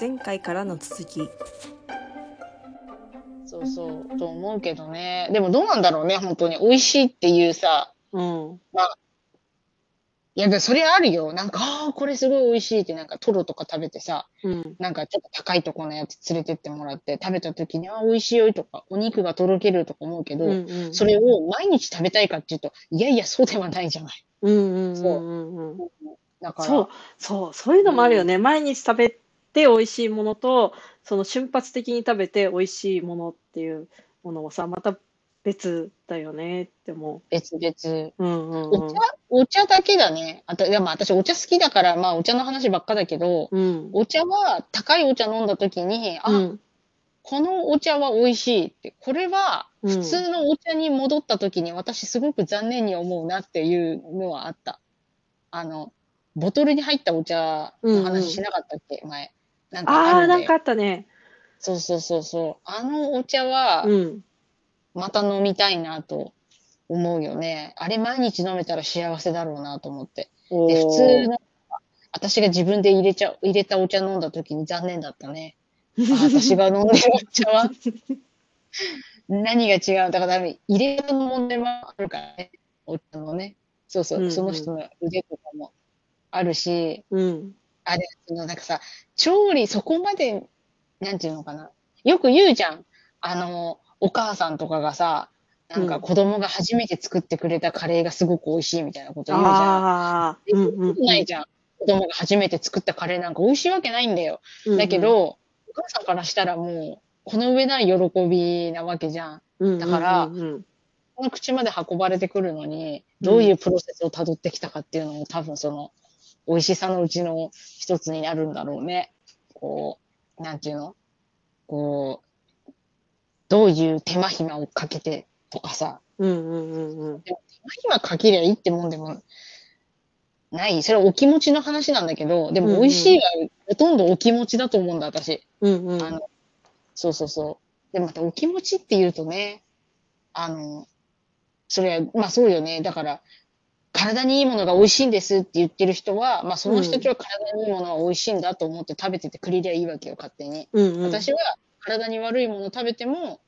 前回からの続き。そうそう、と思うけどね。でもどうなんだろうね、本当に。美味しいっていうさ、うん。まあ、いや、でもそれあるよ。なんか、ああ、これすごい美味しいって、なんかトロとか食べてさ、うん。なんかちょっと高いところのやつ連れてってもらって、食べた時に、ああ、美味しいよとか、お肉がとろけるとか思うけど、うんうん。それを毎日食べたいかっていうと、いやいや、そうではないじゃない。うんうんそううんうん。う。んだから、そうそうそういうのもあるよね、毎日食べて美味しいものとその瞬発的に食べて美味しいものっていうものもさまた別だよねって思別々。う。うんうんうんお茶、お茶だけだね。あた、いや、まあ私お茶好きだから、まあお茶の話ばっかだけど、うんお茶は高いお茶飲んだ時に、あ、うんこのお茶は美味しいって、これはうん普通のお茶に戻った時に私すごく残念に思うなっていうのはあった。あの、ボトルに入ったお茶の話しなかったっけ、前。なんかあああなんかあったね。そうそうそうそう。あのお茶はうんまた飲みたいなと思うよね。あれ毎日飲めたら幸せだろうなと思って。おで、普ー通の、私が自分で入れちゃ、入れたお茶飲んだ時に残念だったね。あ私が飲んでるお茶は、何が違うだから多分入れ方の問題もあるからね。お茶のね。そうそう、うんうんその人の腕とかもあるし、うんあれ、そのなんかさ、調理そこまで、なんていうのかな。よく言うじゃん。あの、お母さんとかがさ、なんか子供が初めて作ってくれたカレーがすごく美味しいみたいなこと言うじゃん。ああうんうんうんないじゃん。子供が初めて作ったカレーなんか美味しいわけないんだよ。うんだけど、お母さんからしたらもう、この上ない喜びなわけじゃん。うんだからうんうんこの口まで運ばれてくるのに、どういうプロセスを辿ってきたかっていうのも多分その、美味しさのうちの一つになるんだろうね。こう、なんていうの？こう、どういう手間暇をかけてとかさ、うんうんうんうん手間暇かけりゃいいってもんでもない。それはお気持ちの話なんだけど、でも美味しいはほとんどお気持ちだと思うんだ、私。うんうんあの、そうそうそう。で、またお気持ちって言うとね、あの、それは、まあそうよね。だから、体にいいものが美味しいんですって言ってる人は、まあその人たちは体にいいものは美味しいんだと思って食べててくれりゃいいわけよ、勝手に。うんうん私は体に悪いもの食べても、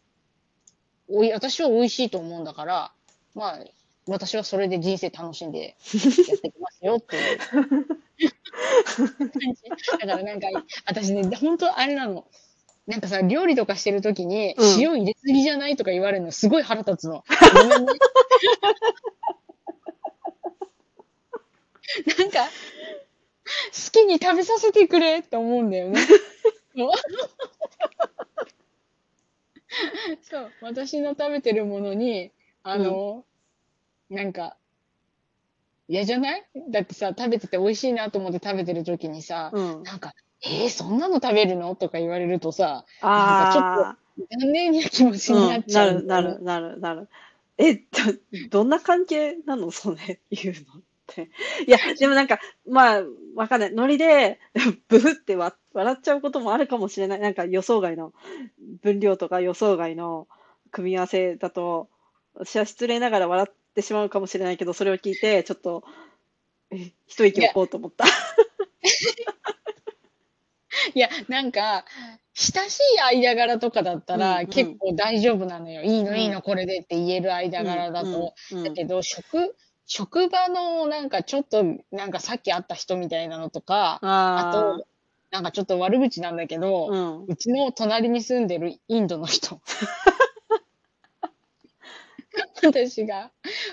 おい、私は美味しいと思うんだから、まあ、私はそれで人生楽しんでやってきますよっていう感じ。だからなんか、私ね、本当あれなの。なんかさ、料理とかしてるときに、うん塩入れすぎじゃないとか言われるのすごい腹立つの。ごめんね。なんか、好きに食べさせてくれって思うんだよね。そう、私の食べてるものに、あの、なんか、嫌じゃない？だってさ、食べてて美味しいなと思って食べてる時にさ、うん。なんか、えー、そんなの食べるの？とか言われるとさ、あ残念な気持ちあ、になっちゃう、うん、なる、なる、なる、なる。え、ど、どんな関係なの？それ、言うの。って。いや、でもなんか、まあ、わかんない。ノリで、ブフってわ笑っちゃうこともあるかもしれない。なんか予想外の分量とか予想外の組み合わせだと、私は失礼ながら笑ってしまうかもしれないけど、それを聞いて、ちょっと、え、一息置こうと思った。いや、なんか、親しい間柄とかだったうんらうん結構大丈夫なのよ。いいのうんいいのこれでって言える間柄だと。うん、うんだけど、職、職場のなんかちょっと、なんかさっき会った人みたいなのとか、ああと、なんかちょっと悪口なんだけど、あ、うん。うちの隣に住んでるインドの人。私が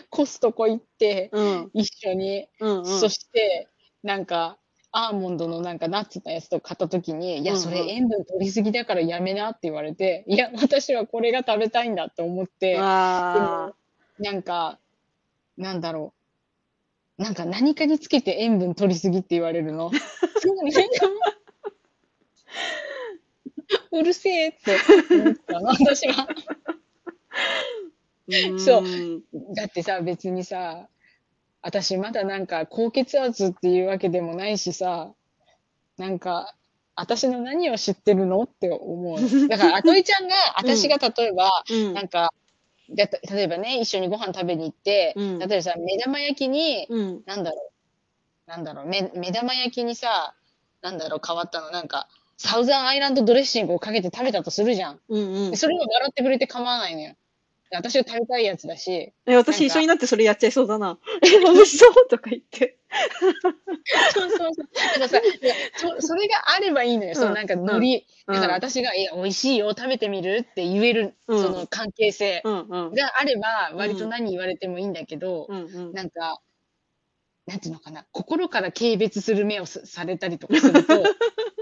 コストコ行って、うん、一緒に、うん、うん。そして、なんか、アーモンドのなんかナッツのやつと買った時に、いや、うんうんそれ塩分取りすぎだからやめなって言われて、いや、私はこれが食べたいんだって思って、あなんか、なんだろう。なんか何かにつけて塩分取りすぎって言われるの。そうなんかうるせえって思ったの、私は。ーそうんだってさ、別にさ、私まだなんか高血圧っていうわけでもないしさ、なんか、私の何を知ってるのって思う。だから、あといちゃんが、私が例えば、うんなんか、だ例えばね、一緒にご飯食べに行って、うん例えばさ、目玉焼きに、うん。なんだろう、なんだろう、目目玉焼きにさ、なんだろう、変わったの、なんか、サウザンアイランドドレッシングをかけて食べたとするじゃん。うんうんで。それを笑ってくれて構わないのよ。で私が食べたいやつだし、え、私一緒になってそれやっちゃいそうだな。え、美味しそうとか言って。そうそうそう。だからさ、そそれがあればいいのよ。そのなんかうんノリ。うんだから私が、いや、美味しいよ、食べてみるって言える、うんその関係性うんうん。があれば、割と何言われてもいいんだけど、うんうん。なんか、なんていうのかな、心から軽蔑する目をさされたりとかすると、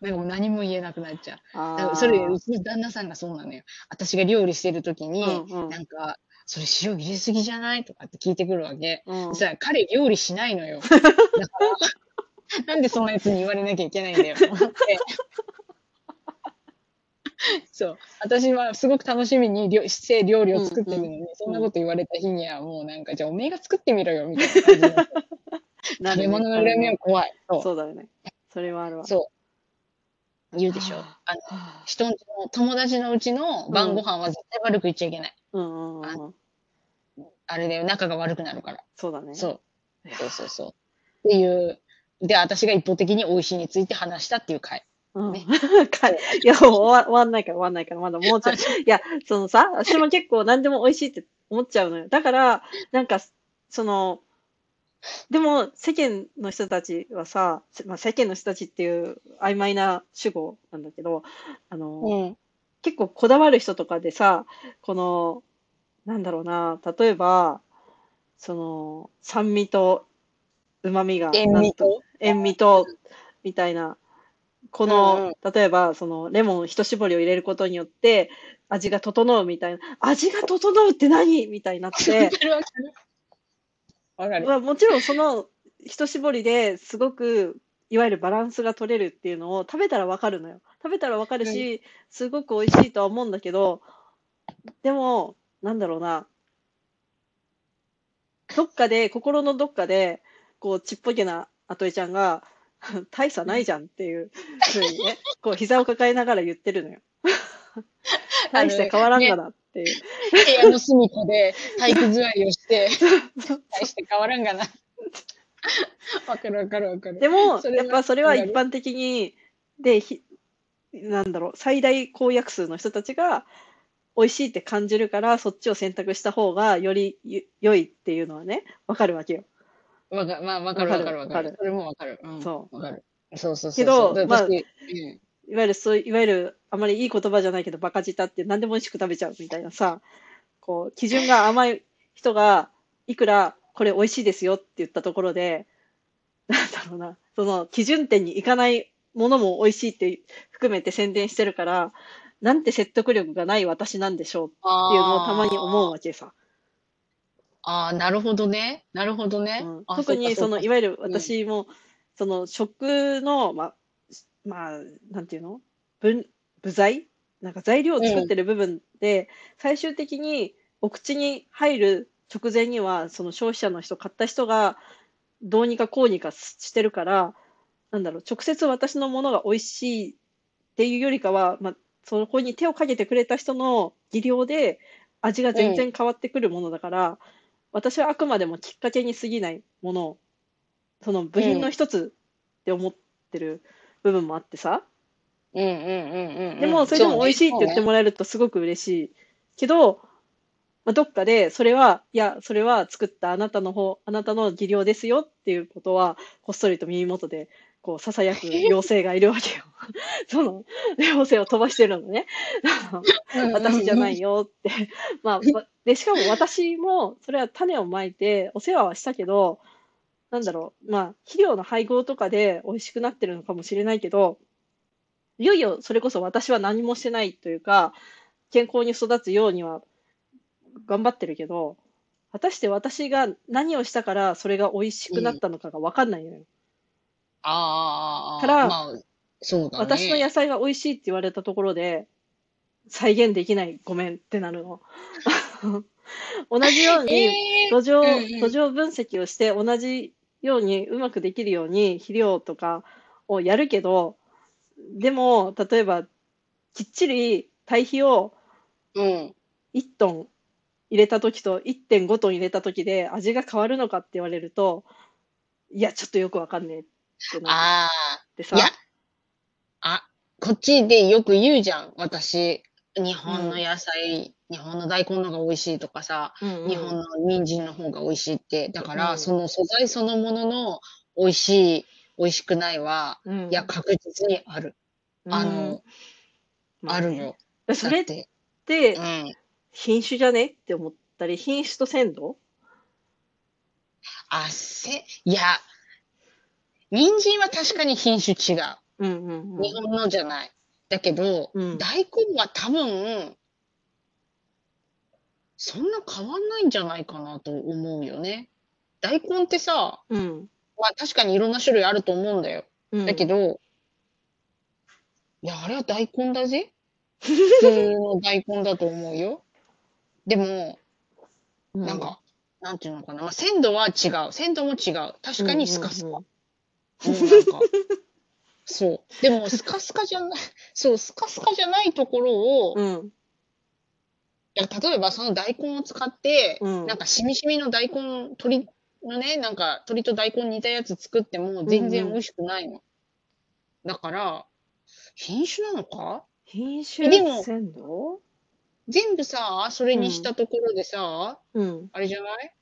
なんかもう何も言えなくなっちゃう。だからあーそれ、うちの旦那さんがそうなのよ。私が料理してる時に、うんうんなんか、それ塩入れすぎじゃないとかって聞いてくるわけ。うんさ、彼料理しないのよ。だから、なんでそんなやつに言われなきゃいけないんだよと思って。そう。私はすごく楽しみに料して料理を作ってるのに、そんなこと言われた日にはもうなんか、じゃあおめえが作ってみろよ、みたいな感じ食べ物の恨みは怖い。そう。そうだよね。それはあるわ。そう。言うでしょ。はあの、は人の友達のうちの晩ご飯は絶対悪く言っちゃいけない。うんうんうん。あれで仲が悪くなるから。そうだね。そう。そうそうそう。っていう。で、私が一方的に美味しいについて話したっていう回。うん。ねかいや、もわ終わんないから終わんないから、まだもうちょい。いや、そのさ、私も結構何でも美味しいって思っちゃうのよ。だから、なんか、その、でも世間の人たちはさ、まあ、世間の人たちっていう曖昧な主語なんだけど、あの、うん。結構こだわる人とかでさ、この、なんだろうな、例えば、その、酸味と旨味が、塩味と？塩味と、みたいな、こうんの、例えば、その、レモン一絞りを入れることによって、味が整うみたいな、味が整うって何？みたいになってわ、かるわかる。わかる。まあ、もちろんその一絞りですごくいわゆるバランスが取れるっていうのを食べたらわかるのよ。食べたらわかるし、すごく美味しいとは思うんだけど、でも、なんだろうな、どっかで、心のどっかで、こう、ちっぽけなアトエちゃんが、大差ないじゃんっていうふうにね、こう、膝を抱えながら言ってるのよ。大して変わらんがなっていう。部屋の隅っこで体育座りをして、大して変わらんがな。わかるわかるわかる。でも、それはやっぱそれは一般的に、で、ひなんだろう、最大公約数の人たちが美味しいって感じるから、そっちを選択した方がよりゆ良いっていうのはね、わかるわけよ。わかまあ、わかるわかるわかる。るそれもわかる。うん、そうわかる。そうそうそうそう。けどだまあ私うんいわゆるそう、いわゆるあまりいい言葉じゃないけど、バカ舌って何でも美味しく食べちゃうみたいなさ、こう、基準が甘い人が、いくらこれ美味しいですよって言ったところで、なんだろうな、その基準点に行かないものも美味しいって含めて宣伝してるから、なんて説得力がない私なんでしょうっていうのをたまに思うわけさ。ああ、なるほどね。なるほどね。うんあ特にその、いわわゆる私も、その食の、まあ、まあ、なんていうの？分、部材？なんか材料を作ってる部分で、最終的にお口に入る直前には、その消費者の人、買った人がどうにかこうにかしてるから、なんだろう、直接私のものが美味しいっていうよりかは、まあ、そこに手をかけてくれた人の技量で味が全然変わってくるものだから、私はあくまでもきっかけに過ぎないものを、その部品の一つって思ってる。部分もあってさ、うんうんうんうんうん。でもそれでも美味しいって言ってももらえるとすごく嬉しいけど、まあ、どっかでそれは、いや、それは作ったあなたの方、あなたの技量ですよっていうことは、こっそりと耳元で、こう、囁く 妖精がいるわけよ。その、妖精を飛ばしてるのね。私じゃないよって。まあ、わで、しかも私も、それは種をまいて、お世話はしたけど、なんだろう、まあ、肥料の配合とかで美味しくなってるのかもしれないけど、いよいよそれこそ私は何もしてないというか、健康に育つようには頑張ってるけど、果たして私が何をしたからそれが美味しくなったのかが分かんないのよ。ああ、からまあ、そうだね。私の野菜が美味しいって言われたところで、再現できない、ごめんってなるの。同じように、えー土壌、うんうん土壌分析をして同じようにうまくできるように肥料とかをやるけど、でも、例えば、きっちり堆肥をうん。1トン入れた時と1.5トン入れた時で味が変わるのかって言われると、いや、ちょっとよくわかんねえってなってさいや、あ、こっちでよく言うじゃん。私、日本の野菜、日本の大根の方が美味しいとかさ、うんうん日本の人参の方が美味しいって。だから、うんその素材そのものの美味しい、美味しくないは、うんいや、確実にある。あの、うんあるよ。それっだって。品種じゃね？って思ったり、品種と鮮度？あ、せ、いや、人参は確かに品種違う。うんうんうん。日本のじゃない。だけど、うん大根は多分、そんな変わんないんじゃないかなと思うよね。大根ってさ、うん。まあ確かにいろんな種類あると思うんだよ。うん。だけど、いや、あれは大根だぜ。普通の大根だと思うよ。でも、うなんか、なんていうのかな。まあ、鮮度は違う。鮮度も違う。確かにスカスカ。うんうんもうなんか、そう。でも、スカスカじゃない、そう、スカスカじゃないところを、うん。や例えばその大根を使って、うんなんかしみしみの大根、鶏のね、なんか鶏と大根似たやつ作っても全然美味しくないの。だから、品種なのか？品種でも全部さ、それにしたところでさ、うん。あれじゃない？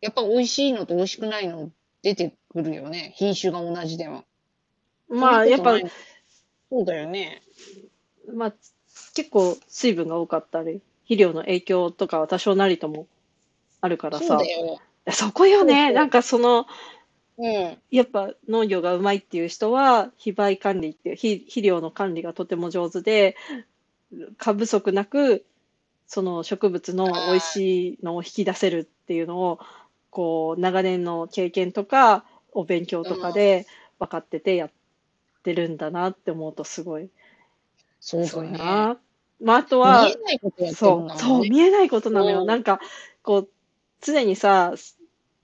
やっぱ美味しいのと美味しくないの出てくるよね。品種が同じでも。まあ、やっぱそうだよね。まあ、結構水分が多かったり、肥料の影響とかは多少なりともあるからさ。そ。そこよね。なんかその、うん。やっぱ農業がうまいっていう人は、肥培管理っていう、肥肥料の管理がとても上手で、過不足なく、その植物の美味しいのを引き出せるっていうのを、こう、長年の経験とか、お勉強とかで分かっててやってるんだなって思うとすごい、すごいそうだね。な。まあ、あとは見え、ないことやってるそう、んだそう。見えないことなのよ。うんなんか、こう、常にさ、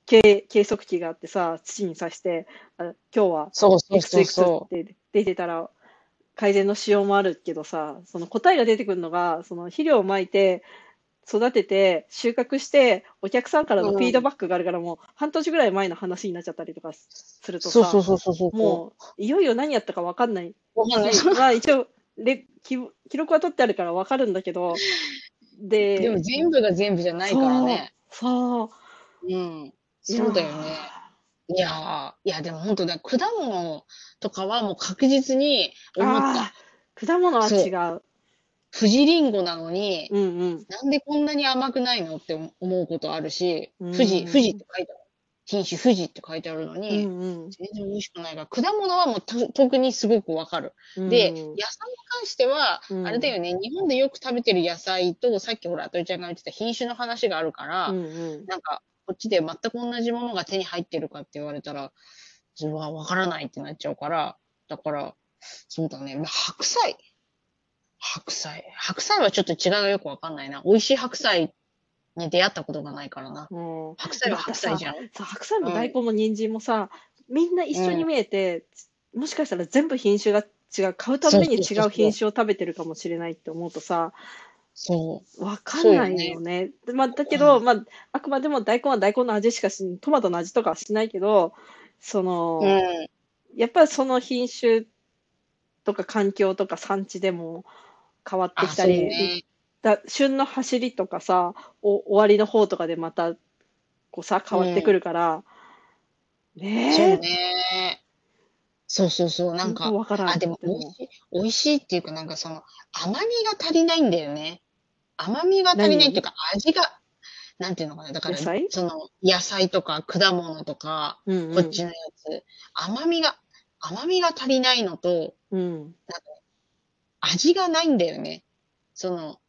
計計測器があってさ、土に刺して、あ今日はそうそうそうそって出てたら、改善のしようもあるけどさ、その答えが出てくるのが、その肥料をまいて、育てて、収穫して、お客さんからのフィードバックがあるから、もう半年ぐらい前の話になっちゃったりとかするう。とそうそうさ、そうそうそう。もう、いよいよ何やったか分かんないわかんない。し、まあ一応、レ記記録は取ってあるから分かるんだけど、で、でも全部が全部じゃないからね。そう、そう。うん。そうだよね。いやー、いやでも本当だ、果物とかはもう確実に思った。果物は違う。富士リンゴなのに、うんうん。なんでこんなに甘くないのって思うことあるし、うん富士、富士って書いてある。品種富士って書いてあるのうに、んうん全然美味しくないから、果物はもうと特にすごくわかる。うん。で、うん野菜に関しては、うんあれだよね、日本でよく食べてる野菜と、さっきほら、とりちゃんが言ってた品種の話があるから、うんうん。なんか、こっちで全く同じものが手に入ってるかって言われたら、自分はわからないってなっちゃうから、だから、そうだね、まあ、白菜。白菜。白菜はちょっと違いがよくわかんないな。美味しい白菜に出会ったことがないからな。うん白菜は白菜じゃん。さ、白菜も大根も人参もさ、みんな一緒に見えて、もしかしたら全部品種が違う、買うたびに違う品種を食べてるかもしれないって思うとさ、そわかんないよね。でまあ、だけど、まあ、あくまでも大根は大根の味しかし、トマトの味とかはしないけど、その、う。うん。やっぱりその品種とか環境とか産地でも変わってきたり、ね。だ旬の走りとかさ、お終わりの方とかでまたこうさ、変わってくるから、そうねえ、ね。そうそうそう。なんか。あ、でも美味しい、美味しいっていうか、なんかその、甘みが足りないんだよね。甘みが足りないっていうか、味が、なんていうのかな。だから、野菜？その、野菜とか果物とか、うんうんこっちのやつ、甘みが、甘みが足りないのと、うん。味がないんだよね。その、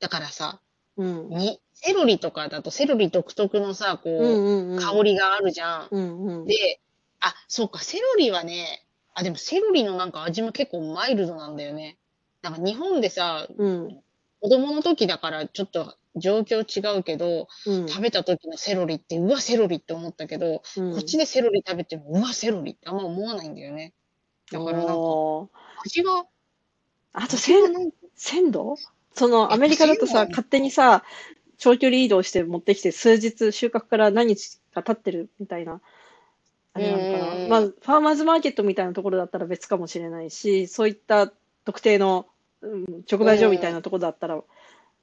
だからさ、うん。に、セロリとかだとセロリ独特のさ、こう、うんうんうん。香りがあるじゃん。うんうん。で、あ、そうか、セロリはね、あ、でもセロリのなんか味も結構マイルドなんだよね。なんか日本でさ、うん。子供の時だからちょっと状況違うけど、うん。食べた時のセロリって、うわ、セロリって思ったけど、うんこっちでセロリ食べても、うわ、セロリってあんま思わないんだよね。だからなんか、味が、あと、味鮮鮮度その、アメリカだとさ、勝手にさ、長距離移動して持ってきて、数日、収穫から何日か経ってるみたいなあれなのかな。うんまあ、ファーマーズマーケットみたいなところだったら別かもしれないし、そういった特定の、うん、直売所みたいなところだったら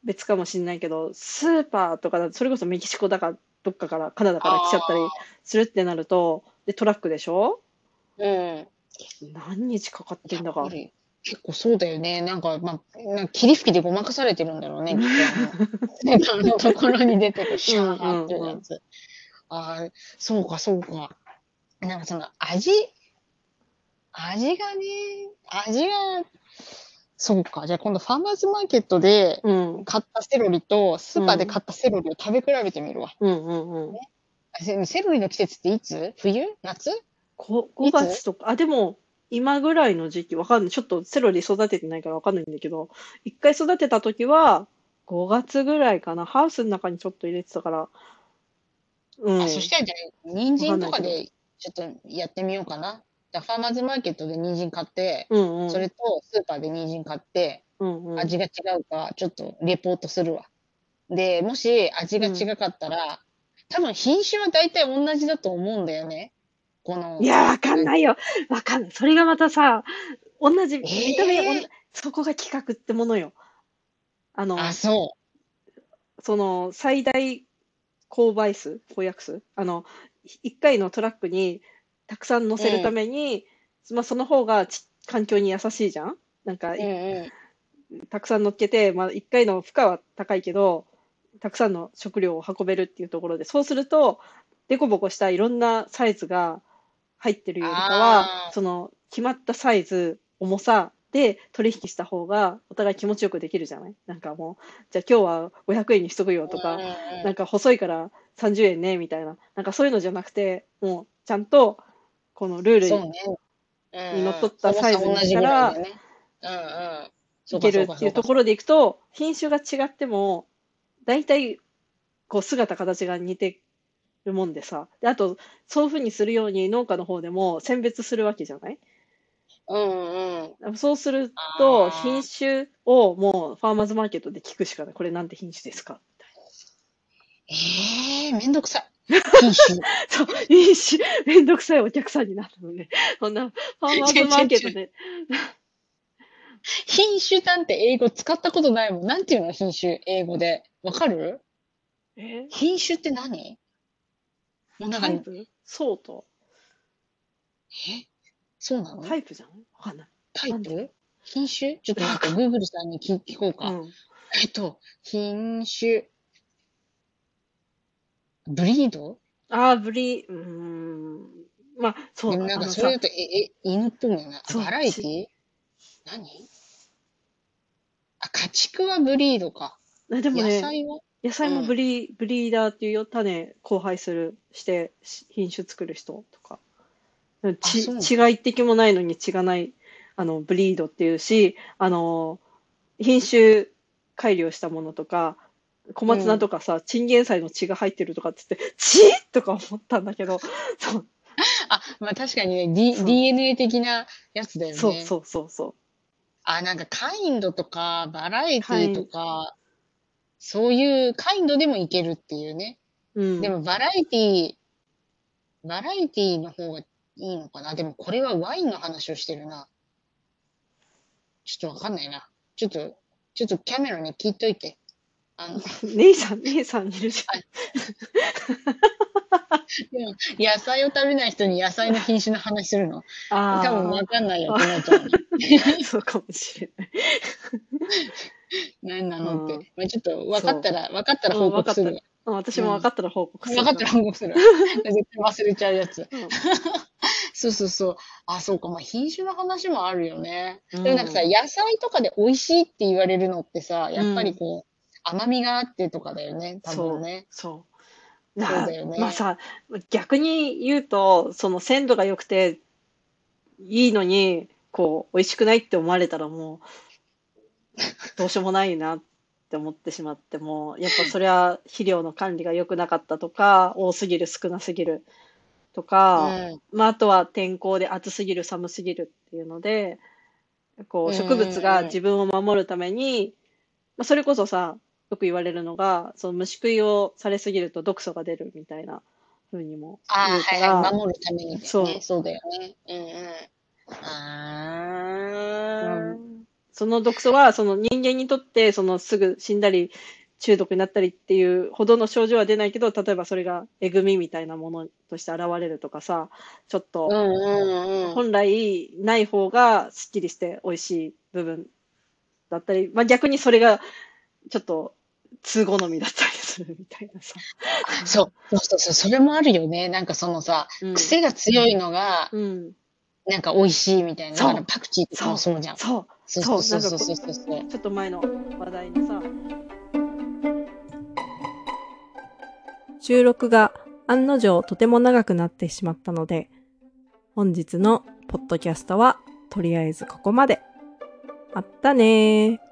別かもしれないけど、スーパーとかだとそれこそメキシコだかどっかから、カナダから来ちゃったりするってなると、で、トラックでしょ？うん。何日かかってんだか結構そうだよね。なんか、まあ、なんか霧吹きでごまかされてるんだろうね。きっとあのところに出てくるシャーってやつ。ああ、そうか、そうか。なんかその味、味がね、味が、そうか。じゃあ今度ファーマーズマーケットでうん。買ったセロリとスーパーで買ったセロリを食べ比べてみるわ。うんうんうん。あセセロリの季節っていつ？冬？夏？こ5月とか、あ、でも、今ぐらいの時期、わかんない。ちょっとセロリ育ててないからわかんないんだけど、一回育てた時は、5月ぐらいかな。ハウスの中にちょっと入れてたから、うん。あ、そしたらじゃあ、人参とかでちょっとやってみようかな。だファーマーズマーケットで人参買って、うんうん。それとスーパーで人参買って、うんうん。味が違うか、ちょっとレポートするわ。で、もし味が違かったら、多分品種は大体同じだと思うんだよね。この。いや、わかんないよ。わかんない。それがまたさ、同じ、ー見た目、おんそこが企画ってものよ。あの、あ、そその、最大購買数、公約数あの、一回のトラックにたくさん乗せるために、まあ、その方がち環境に優しいじゃん？なんか、う。うんうん。たくさん乗っけて、まあ、1回の負荷は高いけど、たくさんの食料を運べるっていうところで、そうすると、デコボコしたいろんなサイズが入ってるよりかはその決まったサイズ、重さで取引した方がお互い気持ちよくできるじゃない？なんかもう、じゃあ今日は500円にしとくよとか、なんか細いから30円ねみたいな、なんかそういうのじゃなくて、もうちゃんとこのルールにね。にのっとったサイズにしたらいだよね。うんうん。そいうけるっていうところでいくと、品種が違っても、大体こう姿形が似てるもんでさ、であとそういうふうにするように農家の方でも選別するわけじゃない？うんうん。そうすると、品種をもうファーマーズマーケットで聞くしかない。これなんて品種ですか？みたいなええめんどくさい。品種。そう、品種、めんどくさいお客さんになるので、そんな、ファーマーズマーケットで、品種なんて英語使ったことないもん。なんていうの品種、英語で。わかる？え？品種って何？もうなんかタ、イプ？ソートえ？そうなの？タイプじゃん？わかんない。タイなんプ品種？ちょっと待って、グーグルさんに聞聞こうか。うん。えっと、品種。ブリード？あー、ブリ、うーん。まあ、そう、でもなんあのさかそれだと、え、え、犬っぽいよな。そうバラエティ？何？あ、家畜はブリードか。野あでもね、菜は？野菜もブリ,、ブリーダーっていうよ、種交配する、して、し品種作る人とか。ちそうなの違い的もないのに血がない、あの、ブリードっていうし、あの、品種改良したものとか、小松菜とかさ、チンゲン菜の血が入ってるとかっつって、血とか思ったんだけど、そう、あ、まあ確かにね、D、そう。DNA 的なやつだよね。そうそうそうそあ、なんかカインドとか、バラエティとか、そういうカインドでもいけるっていうね。う。うん。でもバラエティ、バラエティの方がいいのかな。でもこれはワインの話をしてるな。ちょっとわかんないな。ちょっと、ちょっとキャメロンに聞いといて。あの、姉さん、姉さんいるじでも野菜を食べない人に野菜の品種の話するの？ゃん。多分あわかんないよってなっちゃうの。あ、そうかもしれない。何なのって。うんまあちょっと分かったら、分かったら報告するわ。うん私も分かったら報告する分かったら報告する。絶対忘れちゃうやつ。うん そうそうそう。あ、そうか。まあ品種の話もあるよね。うんでもなんかさ、野菜とかで美味しいって言われるのってさ、やっぱりこう、甘みがあってとかだよね。多分ね。そう。そうだよねまあさ、逆に言うと、その鮮度が良くていいのに、こう、美味しくないって思われたらもう、どうしようもないなって思ってしまっても、やっぱそれは肥料の管理が良くなかったとか、多すぎる少なすぎるとか、うん。まあ、あとは天候で暑すぎる寒すぎるっていうので、こう植物が自分を守るために、まあ、それこそさ、よく言われるのが、その虫食いをされすぎると毒素が出るみたいなふうにも言うから、はいはい。守るためにですそうね。そうだよね。うんうん。ああ。その毒素はその人間にとってそのすぐ死んだり中毒になったりっていうほどの症状は出ないけど例えばそれがえぐみみたいなものとして現れるとかさちょっと。本来ない方がすっきりして美味しい部分だったり、まあ、逆にそれがちょっと通好みだったりするみたいなさ。そう、そうそうそう、それもあるよね。なんかそのさ、うん癖が強いのが、うん、なんか美味しいみたいな。そうパクチーとかもそうじゃん。そうそうそうそうそうそうそう。ちょっと前の話題のさ収録が案の定とても長くなってしまったので、本日のポッドキャストはとりあえずここまで。あったねー。